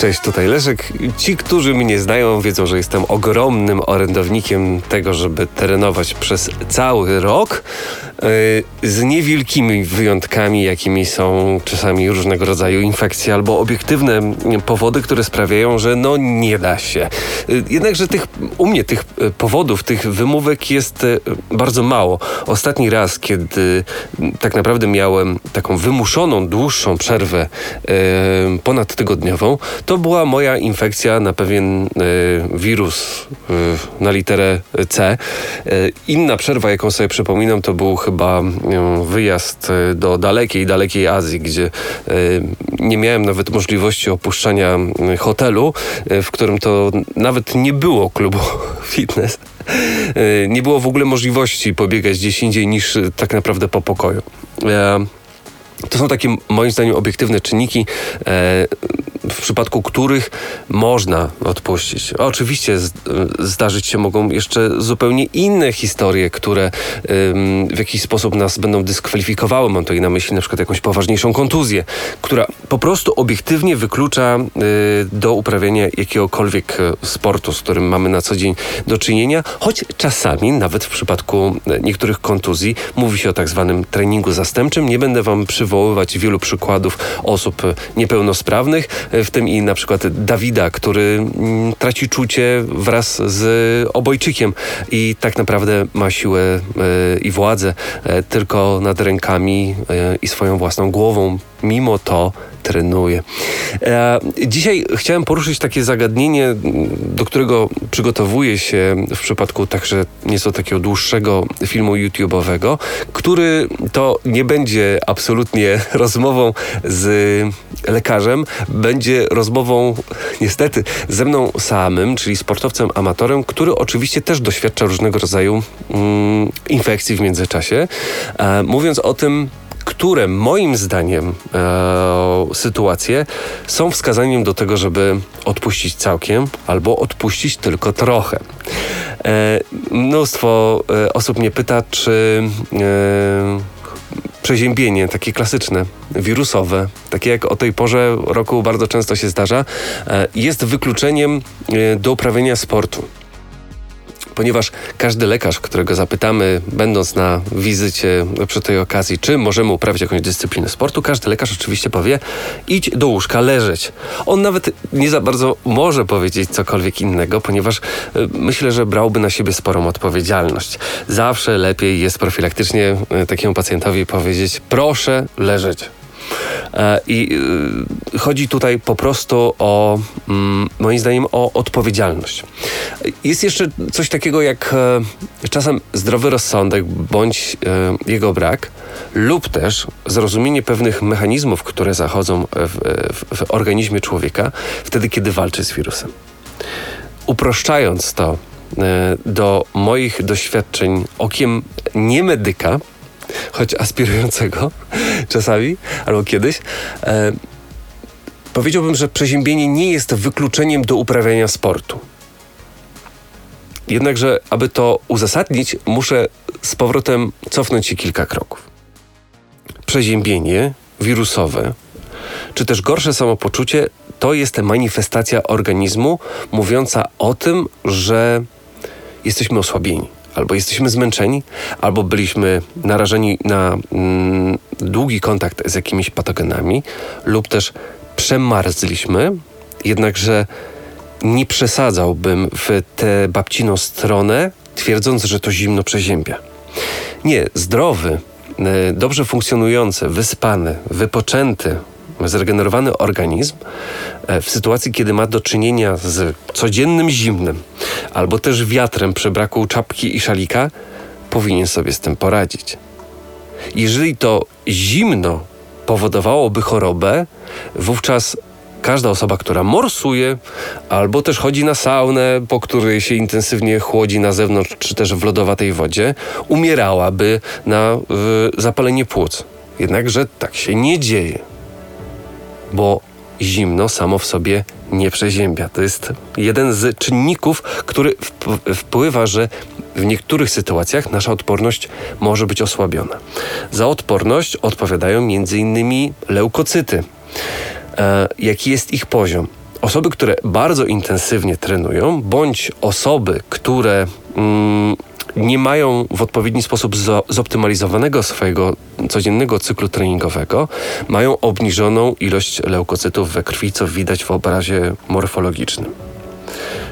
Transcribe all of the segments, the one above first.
Cześć, tutaj Leszek. Ci, którzy mnie znają, wiedzą, że jestem ogromnym orędownikiem tego, żeby terenować przez cały rok. E, z niewielkimi wyjątkami, jakimi są czasami różnego rodzaju infekcje albo obiektywne powody, które sprawiają, że no nie da się. E, jednakże tych, u mnie tych e, powodów, tych wymówek jest bardzo mało. Ostatni raz, kiedy tak naprawdę miałem taką wymuszoną, dłuższą przerwę ponadtygodniową, to była moja infekcja na pewien wirus na literę C. Inna przerwa, jaką sobie przypominam, to był chyba wyjazd e, do dalekiej, dalekiej Azji, gdzie e, nie miałem nawet możliwości opuszczania hotelu, e, w którym to nawet nie było klubu fitness. Nie było w ogóle możliwości pobiegać gdzieś indziej niż tak naprawdę po pokoju. To są takie moim zdaniem obiektywne czynniki w przypadku których można odpuścić. Oczywiście zdarzyć się mogą jeszcze zupełnie inne historie, które w jakiś sposób nas będą dyskwalifikowały. Mam tutaj na myśli na przykład jakąś poważniejszą kontuzję, która po prostu obiektywnie wyklucza y, do uprawiania jakiegokolwiek e, sportu, z którym mamy na co dzień do czynienia, choć czasami, nawet w przypadku e, niektórych kontuzji, mówi się o tak zwanym treningu zastępczym. Nie będę Wam przywoływać wielu przykładów osób e, niepełnosprawnych w tym i na przykład Dawida, który mm, traci czucie wraz z obojczykiem i tak naprawdę ma siłę e, i władzę e, tylko nad rękami e, i swoją własną głową. Mimo to trenuje. E, dzisiaj chciałem poruszyć takie zagadnienie, do którego przygotowuję się w przypadku także nieco takiego dłuższego filmu YouTube'owego, który to nie będzie absolutnie rozmową z lekarzem, będzie rozmową niestety ze mną samym, czyli sportowcem amatorem, który oczywiście też doświadcza różnego rodzaju mm, infekcji w międzyczasie. E, mówiąc o tym, które moim zdaniem e, sytuacje są wskazaniem do tego, żeby odpuścić całkiem albo odpuścić tylko trochę. E, mnóstwo e, osób mnie pyta, czy e, przeziębienie, takie klasyczne, wirusowe, takie jak o tej porze roku bardzo często się zdarza, e, jest wykluczeniem e, do uprawiania sportu ponieważ każdy lekarz, którego zapytamy, będąc na wizycie przy tej okazji, czy możemy uprawiać jakąś dyscyplinę sportu, każdy lekarz oczywiście powie, idź do łóżka leżeć. On nawet nie za bardzo może powiedzieć cokolwiek innego, ponieważ y, myślę, że brałby na siebie sporą odpowiedzialność. Zawsze lepiej jest profilaktycznie y, takiemu pacjentowi powiedzieć, proszę leżeć. E, I y, chodzi tutaj po prostu o, mm, moim zdaniem, o odpowiedzialność. Jest jeszcze coś takiego jak e, czasem zdrowy rozsądek bądź e, jego brak, lub też zrozumienie pewnych mechanizmów, które zachodzą w, w, w organizmie człowieka wtedy, kiedy walczy z wirusem. Uproszczając to do moich doświadczeń okiem nie medyka, choć aspirującego czasami, albo kiedyś, e, powiedziałbym, że przeziębienie nie jest wykluczeniem do uprawiania sportu. Jednakże, aby to uzasadnić, muszę z powrotem cofnąć się kilka kroków. Przeziębienie wirusowe, czy też gorsze samopoczucie, to jest manifestacja organizmu mówiąca o tym, że jesteśmy osłabieni albo jesteśmy zmęczeni, albo byliśmy narażeni na mm, długi kontakt z jakimiś patogenami, lub też przemarzliśmy, jednakże nie przesadzałbym w tę babciną stronę, twierdząc, że to zimno przeziębia. Nie, zdrowy, e, dobrze funkcjonujący, wyspany, wypoczęty, zregenerowany organizm e, w sytuacji, kiedy ma do czynienia z codziennym zimnem albo też wiatrem przy braku czapki i szalika, powinien sobie z tym poradzić. Jeżeli to zimno powodowałoby chorobę, wówczas każda osoba, która morsuje, albo też chodzi na saunę, po której się intensywnie chłodzi na zewnątrz, czy też w lodowatej wodzie, umierałaby na y, zapalenie płuc. Jednakże tak się nie dzieje bo zimno samo w sobie nie przeziębia. To jest jeden z czynników, który wpływa, że w niektórych sytuacjach nasza odporność może być osłabiona. Za odporność odpowiadają m.in. leukocyty. E, jaki jest ich poziom? osoby, które bardzo intensywnie trenują, bądź osoby, które mm, nie mają w odpowiedni sposób zoptymalizowanego swojego codziennego cyklu treningowego, mają obniżoną ilość leukocytów we krwi, co widać w obrazie morfologicznym.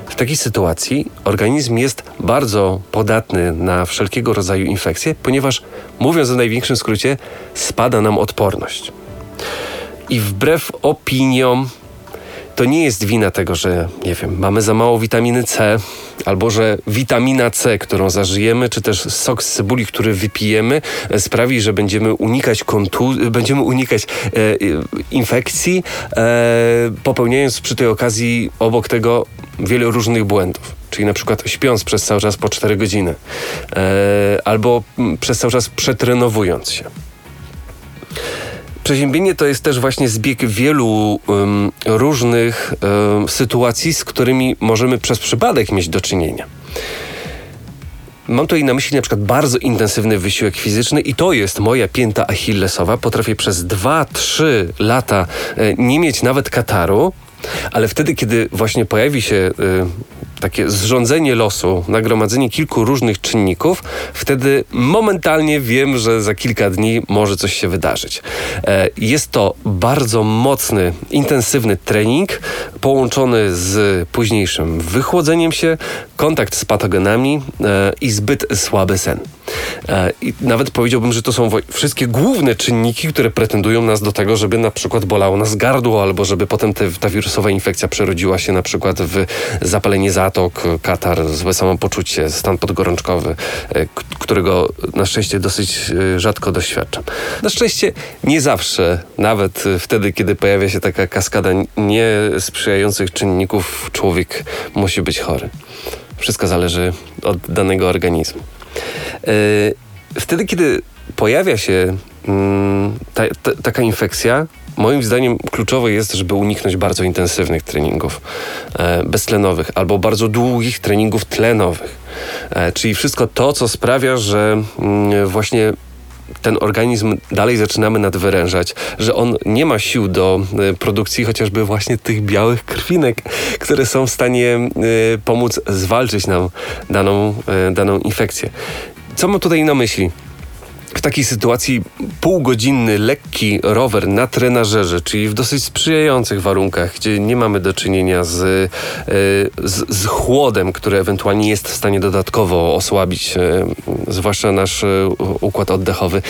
W takiej sytuacji organizm jest bardzo podatny na wszelkiego rodzaju infekcje, ponieważ, mówiąc w największym skrócie, spada nam odporność. I wbrew opiniom to nie jest wina tego, że nie wiem, mamy za mało witaminy C, albo że witamina C, którą zażyjemy, czy też sok z cebuli, który wypijemy, e, sprawi, że będziemy unikać kontu- będziemy unikać e, infekcji, e, popełniając przy tej okazji obok tego wiele różnych błędów. Czyli na przykład śpiąc przez cały czas po 4 godziny, e, albo przez cały czas przetrenowując się. Przeziębienie to jest też właśnie zbieg wielu um, różnych um, sytuacji, z którymi możemy przez przypadek mieć do czynienia. Mam tutaj na myśli na przykład bardzo intensywny wysiłek fizyczny i to jest moja pięta achillesowa. Potrafię przez 2-3 lata e, nie mieć nawet kataru, ale wtedy, kiedy właśnie pojawi się y, takie zrządzenie losu, nagromadzenie kilku różnych czynników, wtedy momentalnie wiem, że za kilka dni może coś się wydarzyć. E, jest to bardzo mocny, intensywny trening połączony z późniejszym wychłodzeniem się, kontakt z patogenami e, i zbyt słaby sen. E, I nawet powiedziałbym, że to są wszystkie główne czynniki, które pretendują nas do tego, żeby na przykład bolało nas gardło, albo żeby potem te, ta wirusowa infekcja przerodziła się na przykład w zapalenie zatok, katar, złe samopoczucie, stan podgorączkowy, e, którego na szczęście dosyć e, rzadko doświadczam. Na szczęście nie zawsze, nawet wtedy, kiedy pojawia się taka kaskada niesprzyjających czynników, człowiek musi być chory. Wszystko zależy od danego organizmu. E, wtedy, kiedy pojawia się mm, ta, ta, taka infekcja, moim zdaniem kluczowe jest, żeby uniknąć bardzo intensywnych treningów e, beztlenowych albo bardzo długich treningów tlenowych. E, czyli wszystko to, co sprawia, że mm, właśnie ten organizm dalej zaczynamy nadwyrężać, że on nie ma sił do produkcji chociażby właśnie tych białych krwinek, które są w stanie pomóc zwalczyć nam daną, daną infekcję. Co mam tutaj na myśli? w takiej sytuacji półgodzinny, lekki rower na trenażerze, czyli w dosyć sprzyjających warunkach, gdzie nie mamy do czynienia z, e, z, z chłodem, który ewentualnie jest w stanie dodatkowo osłabić, e, zwłaszcza nasz e, układ oddechowy.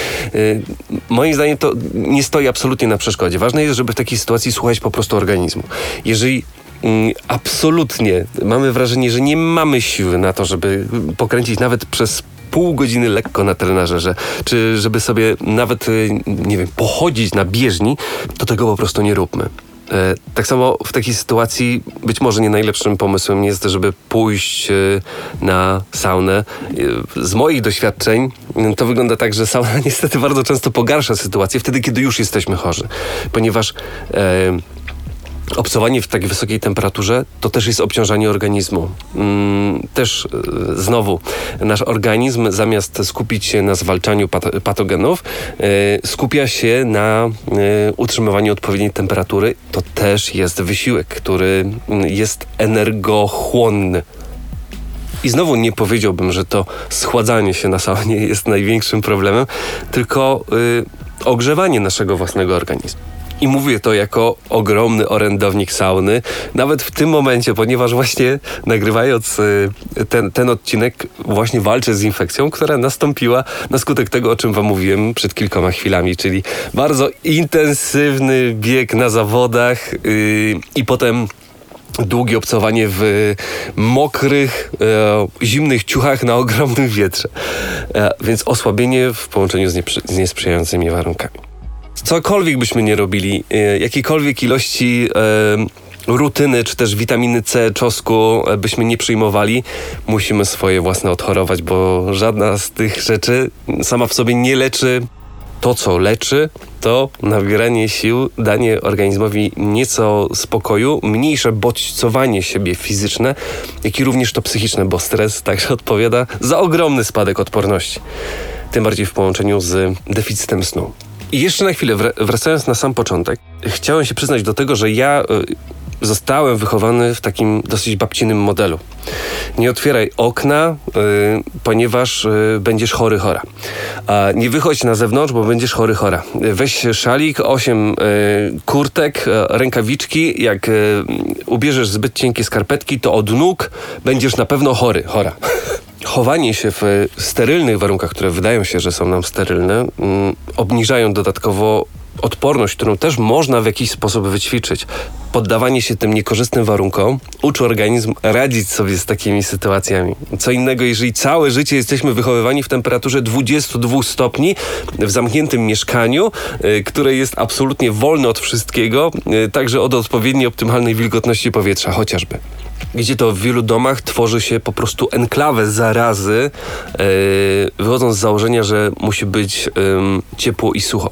Moim zdaniem to nie stoi absolutnie na przeszkodzie. Ważne jest, żeby w takiej sytuacji słuchać po prostu organizmu. Jeżeli mm, absolutnie mamy wrażenie, że nie mamy siły na to, żeby pokręcić nawet przez pół godziny lekko na trenażerze, czy żeby sobie nawet, y, nie wiem, pochodzić na bieżni, to tego po prostu nie róbmy. E, tak samo w takiej sytuacji być może nie najlepszym pomysłem jest, żeby pójść y, na saunę. Z moich doświadczeń to wygląda tak, że sauna niestety bardzo często pogarsza sytuację wtedy, kiedy już jesteśmy chorzy, ponieważ e, obcowanie w tak wysokiej temperaturze to też jest obciążanie organizmu. Mm, też e, znowu nasz organizm zamiast skupić się na zwalczaniu patogenów, e, skupia się na e, utrzymywaniu odpowiedniej temperatury. To też jest wysiłek, który mm, jest energochłonny. I znowu nie powiedziałbym, że to schładzanie się na saunie jest największym problemem, tylko ogrzewanie naszego własnego organizmu. I mówię to jako ogromny orędownik sauny, nawet w tym momencie, ponieważ właśnie nagrywając y, ten, ten odcinek, właśnie walczę z infekcją, która nastąpiła na skutek tego, o czym Wam mówiłem przed kilkoma chwilami, czyli bardzo intensywny bieg na zawodach yy, i potem długie obcowanie w mokrych, e, zimnych ciuchach na ogromnym wietrze. E, więc osłabienie w połączeniu z, z niesprzyjającymi warunkami cokolwiek byśmy nie robili, e, jakiejkolwiek ilości e, rutyny, czy też witaminy C, czosku e, byśmy nie przyjmowali, musimy swoje własne odchorować, bo żadna z tych rzeczy sama w sobie nie leczy to, co leczy, to nabieranie sił, danie organizmowi nieco spokoju, mniejsze bodźcowanie siebie fizyczne, jak i również to psychiczne, bo stres także odpowiada za ogromny spadek odporności. Tym bardziej w połączeniu z deficytem snu. I jeszcze na chwilę, wracając na sam początek, chciałem się przyznać do tego, że ja zostałem wychowany w takim dosyć babcinym modelu. Nie otwieraj okna, y, ponieważ y, będziesz chory, chora. A nie wychodź na zewnątrz, bo będziesz chory, chora. Weź szalik, osiem y, kurtek, y, rękawiczki. Jak y, ubierzesz zbyt cienkie skarpetki, to od nóg będziesz na pewno chory, chora. Chowanie się w sterylnych warunkach, które wydają się, że są nam sterylne, mm, obniżają dodatkowo odporność, którą też można w jakiś sposób wyćwiczyć. Poddawanie się tym niekorzystnym warunkom uczy organizm radzić sobie z takimi sytuacjami. Co innego, jeżeli całe życie jesteśmy wychowywani w temperaturze 22 stopni w zamkniętym mieszkaniu, y, które jest absolutnie wolne od wszystkiego, y, także od odpowiedniej optymalnej wilgotności powietrza chociażby gdzie to w wielu domach tworzy się po prostu enklawę zarazy, yy, wychodząc z założenia, że musi być yy, ciepło i sucho.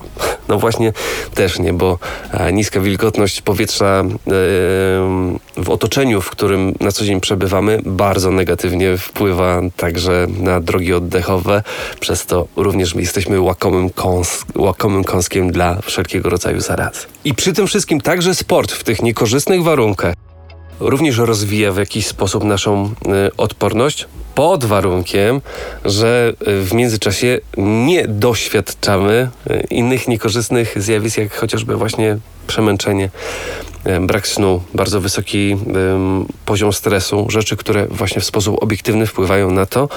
No właśnie też nie, bo e, niska wilgotność powietrza yy, w otoczeniu, w którym na co dzień przebywamy, bardzo negatywnie wpływa także na drogi oddechowe. Przez to również jesteśmy łakomym, kąs łakomym kąskiem dla wszelkiego rodzaju zaraz. I przy tym wszystkim także sport w tych niekorzystnych warunkach również rozwija w jakiś sposób naszą y, odporność, pod warunkiem, że y, w międzyczasie nie doświadczamy y, innych niekorzystnych zjawisk, jak chociażby właśnie przemęczenie, brak snu, bardzo wysoki poziom stresu, rzeczy, które właśnie w sposób obiektywny wpływają na to,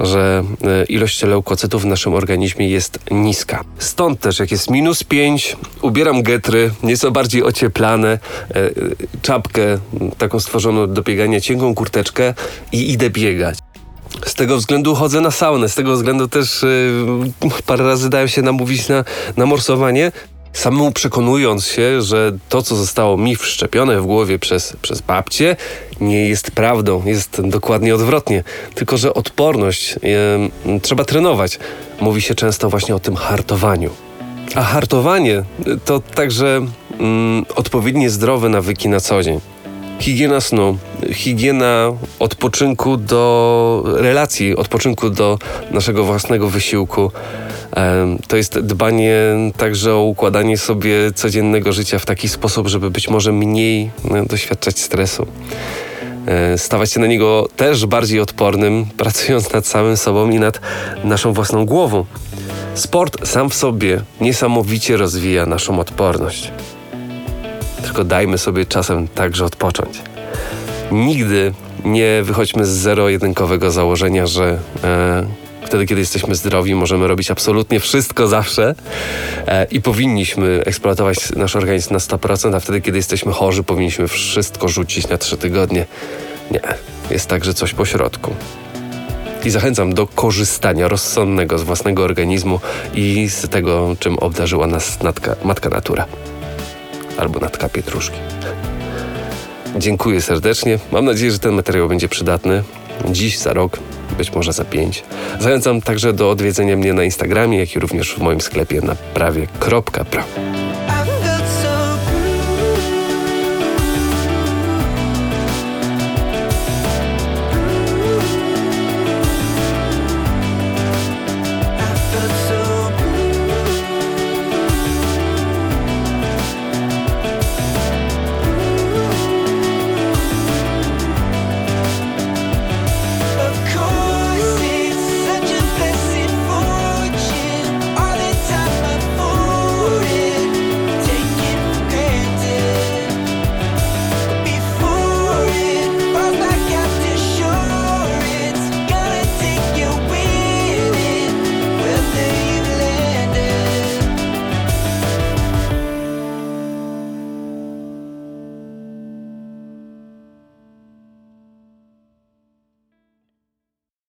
że ilość leukocytów w naszym organizmie jest niska. Stąd też, jak jest minus 5, ubieram getry, nieco bardziej ocieplane, czapkę taką stworzoną do biegania, cienką kurteczkę i idę biegać. Z tego względu chodzę na saunę, z tego względu też yy, parę razy dałem się namówić na, na morsowanie, samemu przekonując się, że to, co zostało mi wszczepione w głowie przez, przez babcię, nie jest prawdą, jest dokładnie odwrotnie. Tylko, że odporność trzeba trenować. Mówi się często właśnie o tym hartowaniu. A hartowanie to także yy, odpowiednie zdrowe nawyki na co dzień higiena snu, higiena odpoczynku do relacji, odpoczynku do naszego własnego wysiłku. To jest dbanie także o układanie sobie codziennego życia w taki sposób, żeby być może mniej no, doświadczać stresu. E, stawać się na niego też bardziej odpornym, pracując nad samym sobą i nad naszą własną głową. Sport sam w sobie niesamowicie rozwija naszą odporność tylko dajmy sobie czasem także odpocząć. Nigdy nie wychodźmy z zero-jedynkowego założenia, że e, wtedy, kiedy jesteśmy zdrowi, możemy robić absolutnie wszystko zawsze e, i powinniśmy eksploatować nasz organizm na 100%, a wtedy, kiedy jesteśmy chorzy, powinniśmy wszystko rzucić na trzy tygodnie. Nie, jest także coś po środku. I zachęcam do korzystania rozsądnego z własnego organizmu i z tego, czym obdarzyła nas matka, matka natura albo natka pietruszki. Dziękuję serdecznie. Mam nadzieję, że ten materiał będzie przydatny dziś, za rok, być może za pięć. Zachęcam także do odwiedzenia mnie na Instagramie, jak i również w moim sklepie na prawie.pro.